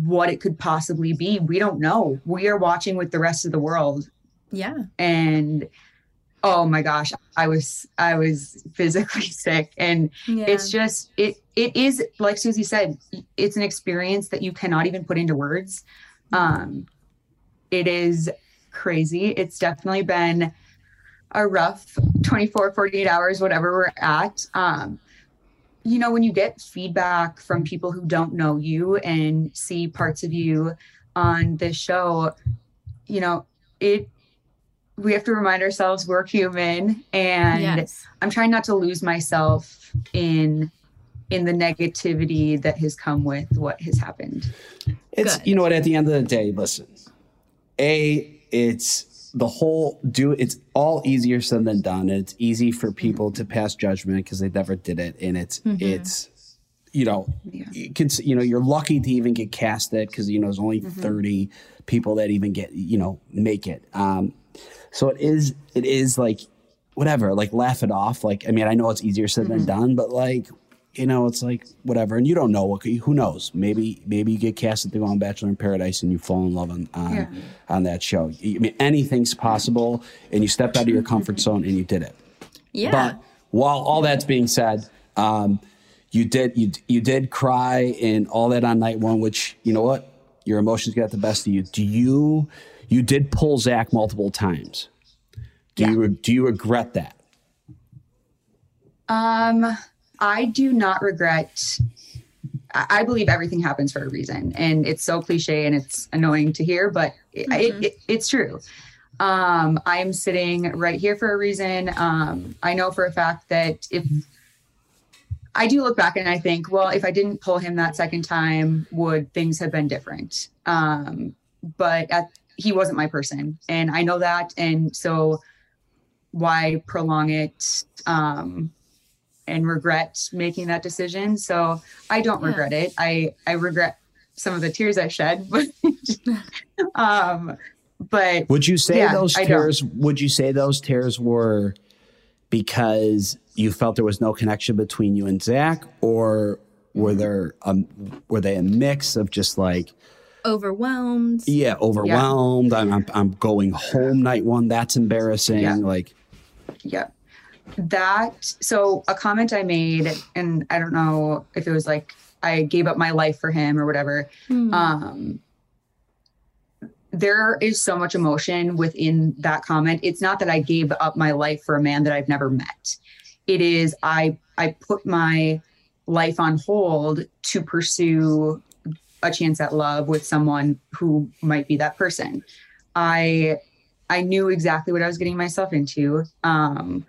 what it could possibly be we don't know we are watching with the rest of the world Yeah. and oh my gosh i was i was physically sick. And Yeah. it's just it it is like susie said it's an experience that you cannot even put into words. Um it is crazy. It's definitely been a rough 24 48 hours whatever we're at. Um you know when you get feedback from people who don't know you and see parts of you on this show you know it we have to remind ourselves we're human and yes. I'm trying not to lose myself in in the negativity that has come with what has happened. It's Good. you know what at the end of the day, listen. A it's the whole do it's all easier said than done. It's easy for mm-hmm. people to pass judgment because they never did it and it's mm-hmm. it's you know Yeah. you can s- you know you're lucky to even get casted because you know there's only mm-hmm. 30 people that even get you know make it um so it is it is like whatever like laugh it off. Like i mean i know it's easier said than done but like you know it's like whatever. And you don't know what who knows? Maybe maybe you get casted go on bachelor in paradise and you fall in love on on, Yeah. on that show. I mean anything's possible and you stepped out of your comfort zone and you did it. Yeah. but while all that's being said, um, you did you you did cry and all that on night one, which you know what, your emotions got the best of you. Do you you did pull Zach multiple times? Do you do you regret that? Um I do not regret I I believe everything happens for a reason and it's so cliche and it's annoying to hear but it, it, it, it's true. Um I'm sitting right here for a reason. Um I know for a fact that if I do look back and I think, well, if I didn't pull him that second time, would things have been different? Um, but at, he wasn't my person, and I know that, and so why prolong it um, and regret making that decision? So I don't Yeah. regret it. I I regret some of the tears I shed, but um, but Would you say Yeah, those tears? Would you say those tears were because you felt there was no connection between you and Zach, or were there um, were they a mix of just like Overwhelmed. yeah, overwhelmed? I'm, I'm I'm going home night one. That's embarrassing. Yeah. Like yeah that so a comment i made and i don't know if it was like i gave up my life for him or whatever Hmm. um there is so much emotion within that comment it's not that i gave up my life for a man that i've never met it is i i put my life on hold to pursue a chance at love with someone who might be that person. I i knew exactly what i was getting myself into. Um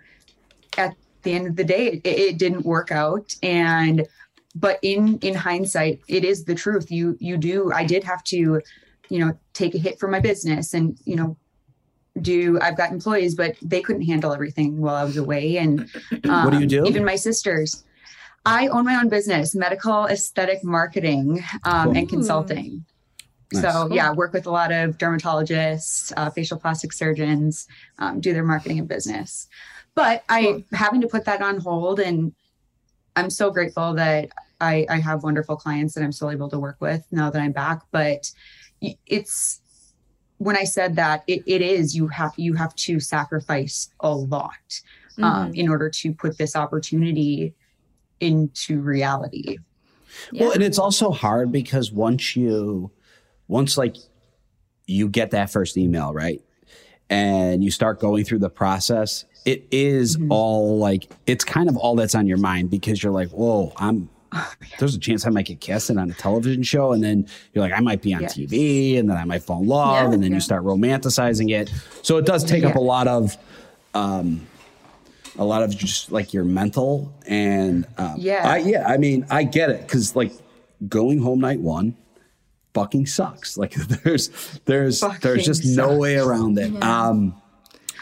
at the end of the day it, it didn't work out. And but in in hindsight it is the truth. You you do i did have to you know take a hit for my business and you know do i've got employees but they couldn't handle everything while i was away. And um, What do you do? even my sisters i own my own business medical aesthetic marketing um, Cool. and consulting Nice. so yeah work with a lot of dermatologists uh, facial plastic surgeons um, do their marketing and business but i having to put that on hold and i'm so grateful that I, I have wonderful clients that i'm still able to work with now that i'm back but it's when i said that it, it is you have you have to sacrifice a lot um, Mhm. in order to put this opportunity into reality Yeah. Well, and it's also hard because once you, once like you get that first email, right? And you start going through the process, it is Mhm. all like, it's kind of all that's on your mind because you're like, whoa, I'm, there's a chance I might get casted on a television show. And then you're like, I might be on Yes. TV and then I might fall in love. Yeah. and then Yeah. you start romanticizing it. So it does take up a lot of, um, a lot of just like your mental and um, Yeah. I, yeah i mean i get it because like going home night one fucking sucks. Like there's there's Fucking there's just no way around it. Yeah. Um,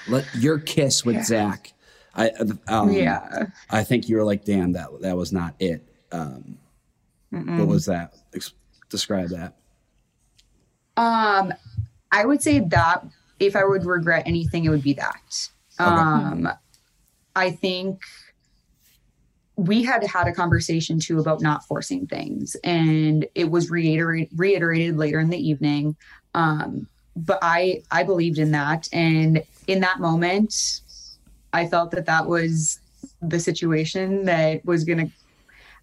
let your kiss with Yeah. Zach. I um, yeah. I think you were like, damn, that that was not it. Um, what was that? Ex- describe that. Um, I would say that if I would regret anything, it would be that. Um, I think we had had a conversation too about not forcing things, and it was reiterate, reiterated later in the evening. Um, but I I believed in that, and in that moment, I felt that that was the situation that was gonna.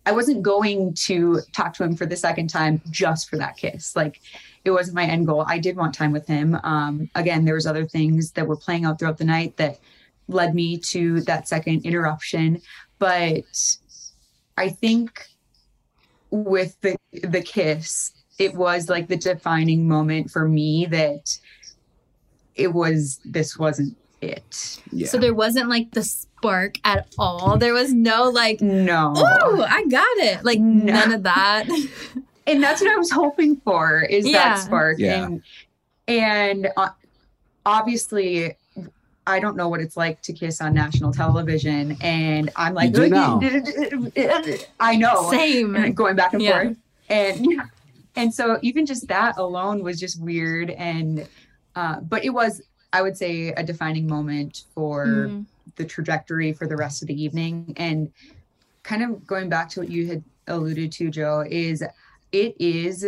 I wasn't going to talk to him for the second time just for that kiss. Like it wasn't my end goal. I did want time with him. Um, again, there was other things that were playing out throughout the night that led me to that second interruption. But I think with the the kiss, it was like the defining moment for me that it was this wasn't it. Yeah. So there wasn't like the spark at all. There was no like, No. oh, I got it. Like No. none of that. and that's what I was hoping for is Yeah. that spark. Yeah. And and uh, obviously, I don't know what it's like to kiss on national television, and I'm like, You do. I know, Same. and going back and Yeah. forth, and and so even just that alone was just weird, and uh, but it was, I would say, a defining moment for Mm. the trajectory for the rest of the evening and kind of going back to what you had alluded to joe is it is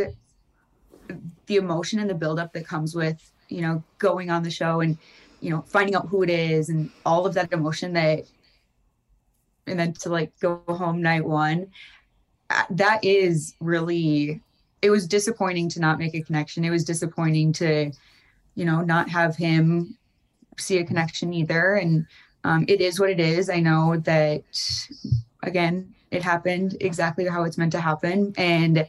the emotion and the buildup that comes with you know going on the show and you know finding out who it is and all of that emotion that and then to like go home night one uh, that is really it was disappointing to not make a connection it was disappointing to you know not have him see a connection either and um, it is what it is. I know that again, it happened exactly how it's meant to happen, and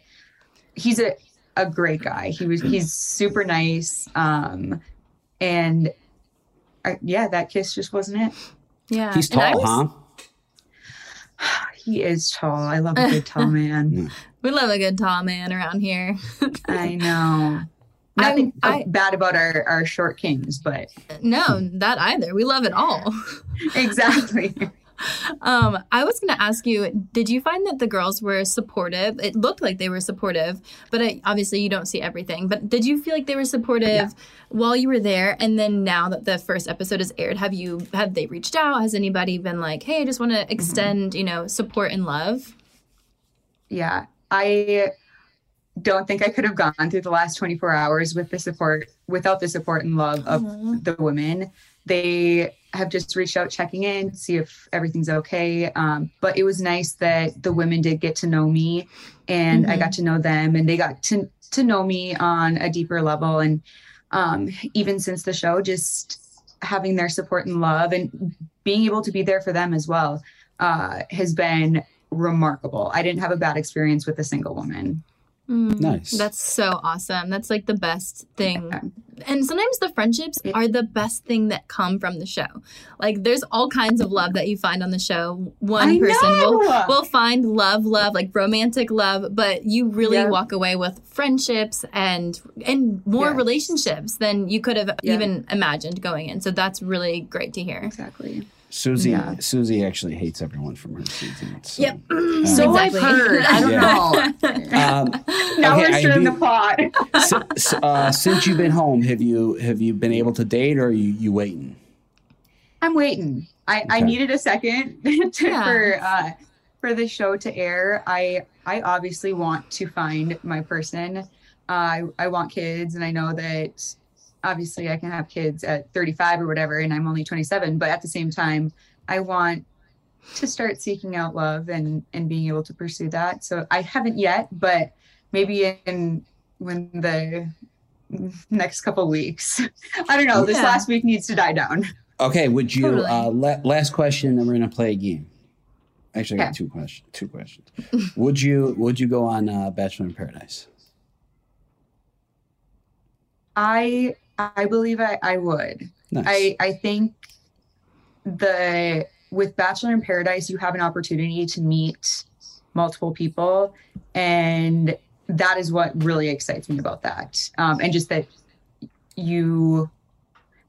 he's a a great guy. He was he's super nice, um, and I, yeah, that kiss just wasn't it. Yeah. He's tall, was- huh? He is tall. I love a good tall man. We love a good tall man around here. I know. I- Nothing I- bad about our our short kings, but no, that either. We love it all. exactly. Um, I was going to ask you, did you find that the girls were supportive? It looked like they were supportive, but I, obviously you don't see everything. But did you feel like they were supportive Yeah. while you were there? And then now that the first episode is aired, have you have they reached out? Has anybody been like, "Hey, I just want to extend, you know, support and love"? yeah i don't think i could have gone through the last 24 hours with the support without the support and love of Aw. the women they have just reached out checking in see if everything's okay um, but it was nice that the women did get to know me and i Mhm. got to know them and they got to to know me on a deeper level and um, even since the show just having their support and love and being able to be there for them as well uh, has been remarkable. I didn't have a bad experience with a single woman. Mm, Nice. That's so awesome. That's like the best thing. Yeah. And sometimes the friendships are the best thing that come from the show. Like there's all kinds of love that you find on the show. One I person will will find love, love, like romantic love, but you really Yeah. walk away with friendships and and more Yes. relationships than you could have Yeah. even imagined going in. So that's really great to hear. Exactly. Susie Yeah. Susie actually hates everyone from her season. So, Yep. So I've Exactly. heard. I don't Yeah. know. Um, now Okay, we're I stirring the pot. s- s- uh, since you've been home, have you have you been able to date, or are you you waiting? I'm waiting. I, I needed a second to, Yeah. for uh, for the show to air. I I obviously want to find my person. Uh, I I want kids, and I know that obviously I can have kids at 35 or whatever, and I'm only 27. But at the same time, I want to start seeking out love and and being able to pursue that. So I haven't yet, but maybe in when the next couple weeks. I don't know. This last week needs to die down. Okay, would you Totally. uh, la- last question? Then we're gonna play a game. Actually, I got Okay. two questions. Two questions. would you would you go on uh, Bachelor in Paradise? I I believe I, I would. Nice. I I think the with Bachelor in Paradise you have an opportunity to meet multiple people and that is what really excites me about that. Um, and just that you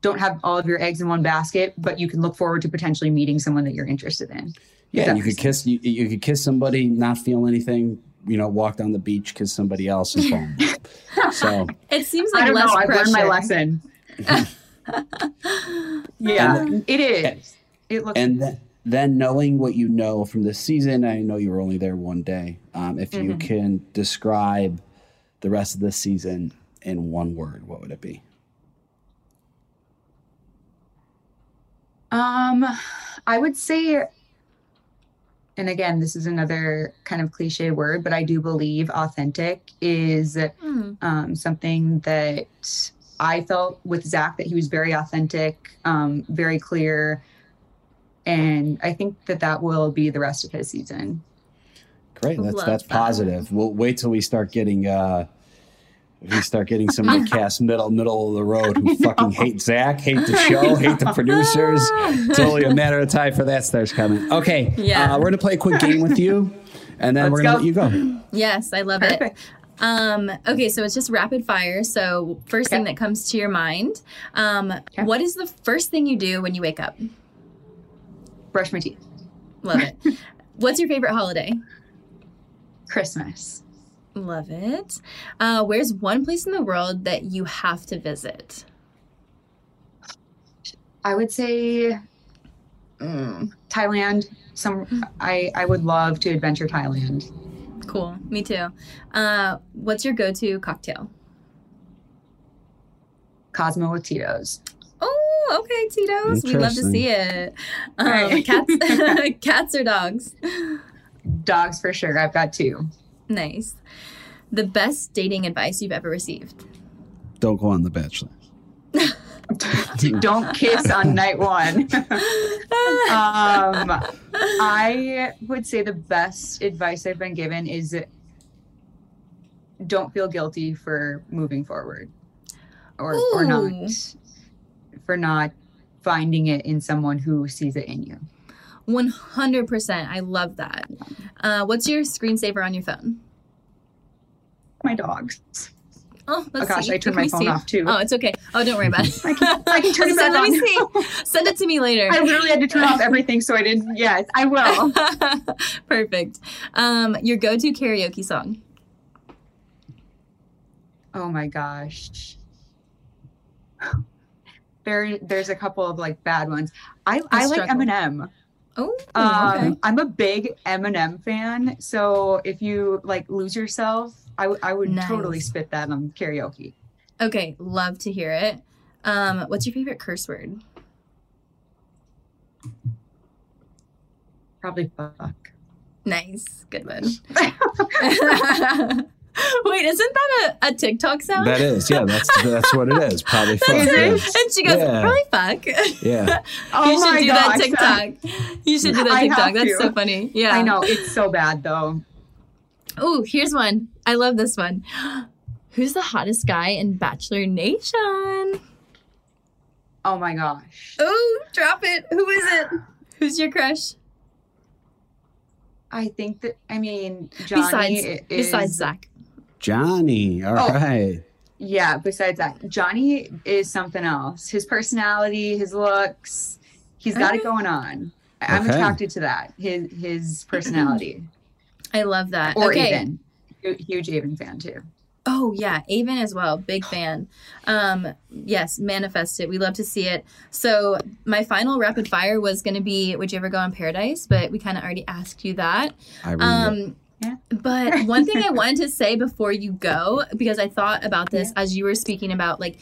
don't have all of your eggs in one basket, but you can look forward to potentially meeting someone that you're interested in. Yeah, you could makes kiss you, you could kiss somebody, not feel anything. You know, walk down the beach, because somebody else, is boom. so It seems I like don't less know. I've learned my lesson. yeah, it is. It looks and then, then knowing what you know from this season, I know you were only there one day. Um, if you Mhm. can describe the rest of this season in one word, what would it be? Um, I would say, and again, this is another kind of cliche word, but I do believe authentic is Hmm. um, something that I felt with Zach that he was very authentic, um, very clear, and I think that that will be the rest of his season. Great, that's Love that's that. positive. We'll wait till we start getting uh we start getting some of the cast middle middle of the road who fucking hate Zach, hate the show, hate the producers. It's only a matter of time for that starts coming. Okay, Yeah. uh, we're gonna play a quick game with you, and then Let's we're gonna go. let you go. Yes, I love it. Um, okay, so it's just rapid fire. So first thing that comes to your mind, um, what is the first thing you do when you wake up? Brush my teeth. Love it. What's your favorite holiday? Christmas. Love it. Uh, where's one place in the world that you have to visit? I would say mm, Thailand. Some I I would love to adventure Thailand. Cool. Me too. Uh, what's your go-to cocktail? Cosmo with Tito's. Oh, okay, Tito's. We'd love to see it. Um, Right. cats, cats or dogs? Dogs for sure. I've got two. Nice. The best dating advice you've ever received? Don't go on the Bachelor. Don't kiss on night one. um, I would say the best advice I've been given is don't feel guilty for moving forward or or not for not finding it in someone who sees it in you. 100%. I love that. Uh, what's your screensaver on your phone? My dogs. Oh, let's oh gosh, see. I turned Can my phone see? off too. Oh, it's okay. Oh, don't worry about it. I can, I can turn it back let me see. Send it to me later. I literally had to turn off everything, so I didn't. Yes, I will. Perfect. Um, your go-to karaoke song? Oh my gosh. There, there's a couple of like bad ones. I, I like. Eminem. Oh, Um, okay. I'm a big Eminem fan. So if you like lose yourself, I, w- I would Nice. totally spit that on karaoke. Okay, love to hear it. Um, what's your favorite curse word? Probably fuck. Nice. Good one. Wait, isn't that a, a TikTok sound? That is, yeah, that's that's what it is. Probably fuck. Is and she goes, Yeah. probably fuck. yeah. Oh you should my do gosh. that TikTok. You should do that TikTok. That's to. so funny. Yeah. I know it's so bad though. Oh, here's one. I love this one. Who's the hottest guy in Bachelor Nation? Oh my gosh. Oh, drop it. Who is it? Who's your crush? I think that I mean Johnny Besides, is, besides Zach. Johnny. All right. Oh. Yeah, besides that, Johnny is something else. His personality, his looks, he's got it going on. I- I'm attracted to that. His his personality. I love that. or okay. Aven. Huge Aven fan too. Oh yeah, Aven as well. Big fan. Um, yes, manifest it. We love to see it. So my final rapid fire was going to be, would you ever go on Paradise? But we kind of already asked you that. I read it. Um, Yeah. But one thing I wanted to say before you go, because I thought about this as you were speaking about like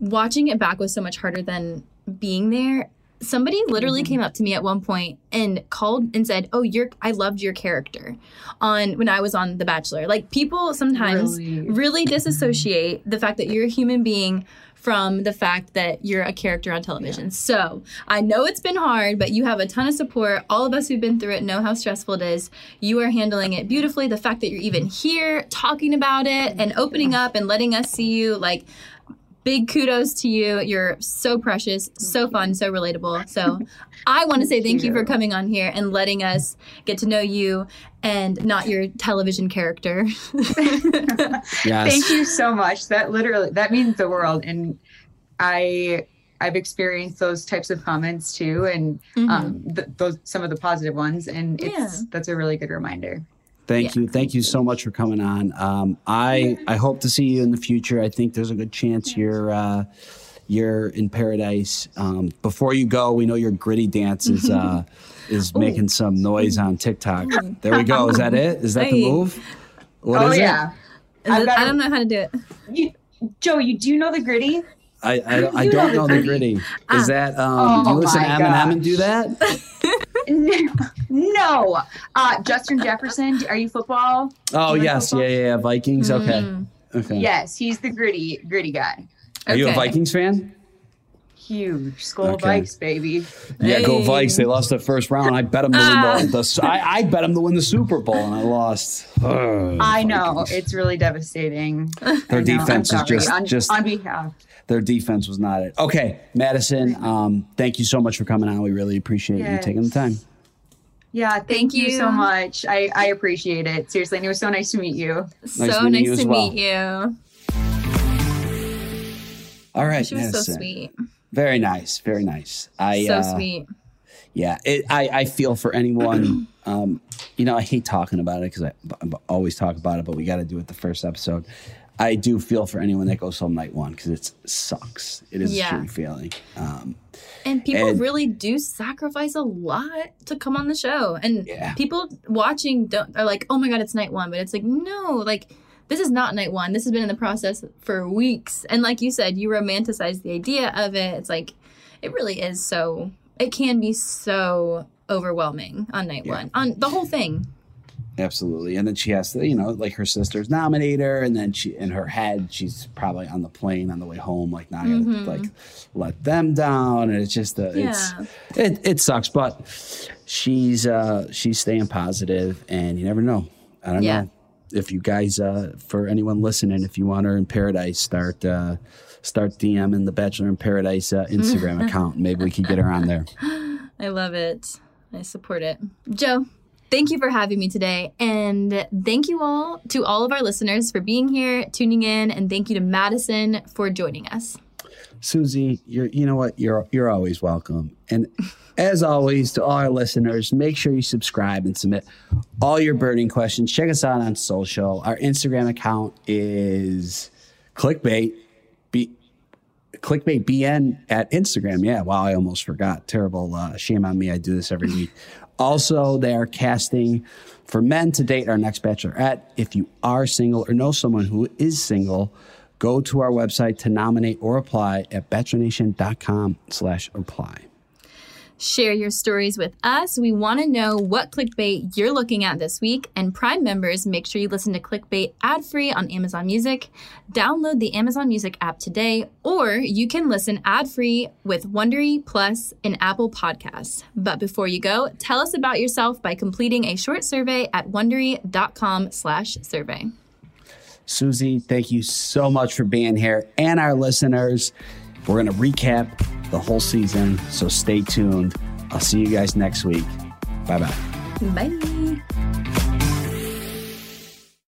watching it back was so much harder than being there. Somebody literally Mhm. came up to me at one point and called and said, "Oh, you're I loved your character on when I was on The Bachelor." Like people sometimes Really? really disassociate the fact that you're a human being from the fact that you're a character on television. So I know it's been hard, but you have a ton of support. All of us who've been through it know how stressful it is. You are handling it beautifully. The fact that you're even here talking about it and opening up and letting us see you, like, big kudos to you. You're so precious, so fun, so relatable. So I want to say thank you. you. for coming on here and letting us get to know you and not your television character. Yes. Thank you so much. That literally that means the world, and I I've experienced those types of comments too, and um, th- those some of the positive ones, and it's Yeah. that's a really good reminder. Thank you. Thank you so much for coming on. Um, I I hope to see you in the future. I think there's a good chance you're uh, you're in paradise. Um, before you go, we know your Griddy dance is uh, is making some noise on TikTok. There we go. Is that it? Is that the move? What oh is yeah, Is I've it- got I a- don't know how to do it. you, Joe, you do you know the Griddy? I I, don't- I don't know know the the Griddy. Ah. Is that um, Oh you listen to my Eminem and do that? no, uh, Justin Jefferson. Are you football? Oh You yes, yeah, football? yeah, yeah. Vikings. Okay, Mm. okay. Yes, he's the Griddy Griddy guy. Are you a Vikings fan? Huge Skol Okay. Vikes, baby. Yeah, go Vikes. They lost the first round. I bet them to Ah. win the, the I, I bet them to win the Super Bowl, and I lost. Ugh, I know Vikings. it's really devastating. Their I know, defense is just on, just on behalf. their defense was not it. Okay, Madison. Um, thank you so much for coming on. We really appreciate you taking the time. Yeah, thank, Thank you. you. so much. I, I appreciate it. Seriously, and it was so nice to meet you. So meeting nice you as to well. meet you. All right, She was Madison. so sweet. Very nice. Very nice. I So uh, sweet. Yeah, it, I I feel for anyone. Um, you know, I hate talking about it because I, I always talk about it, but we got to do it the first episode. I do feel for anyone that goes home night one because it sucks. It is Yeah. a shitty feeling. Um, And people and- really do sacrifice a lot to come on the show. And Yeah. people watching don't are like, "Oh my god, it's night 1." But it's like, "No, like this is not night 1. This has been in the process for weeks." And like you said, you romanticize the idea of it. It's like it really is so it can be so overwhelming on night Yeah. 1. On the whole thing. absolutely, and then she has to, you know, like her sisters nominate her, and then she in her head she's probably on the plane on the way home, like not gonna Mhm. like let them down, and it's just a, it's it it sucks, but she's uh she's staying positive, and you never know. I don't Yeah. know if you guys uh for anyone listening, if you want her in paradise, start uh start DMing the Bachelor in Paradise uh, Instagram account. Maybe we could get her on there. I love it. I support it. Joe, thank you for having me today. And thank you all to all of our listeners for being here, tuning in, and thank you to Madison for joining us. Susie, you're you know what you're you're always welcome. And as always, to all our listeners, make sure you subscribe and submit all your burning questions. Check us out on social. Our Instagram account is clickbait. B clickbait bn at Instagram. Yeah, wow, I almost forgot. Terrible. Uh, shame on me. I do this every week. Also, they are casting for men to date our next bachelorette. If you are single or know someone who is single, go to our website to nominate or apply at bachelornation.com slash apply. Share your stories with us. We want to know what clickbait you're looking at this week. And Prime members, make sure you listen to clickbait ad free on Amazon Music. Download the Amazon Music app today, or you can listen ad free with Wondery Plus in Apple Podcasts. But before you go, tell us about yourself by completing a short survey at wondery.com/slash survey. Susie, thank you so much for being here and our listeners. We're going to recap the whole season, so stay tuned. I'll see you guys next week. Bye bye. Bye.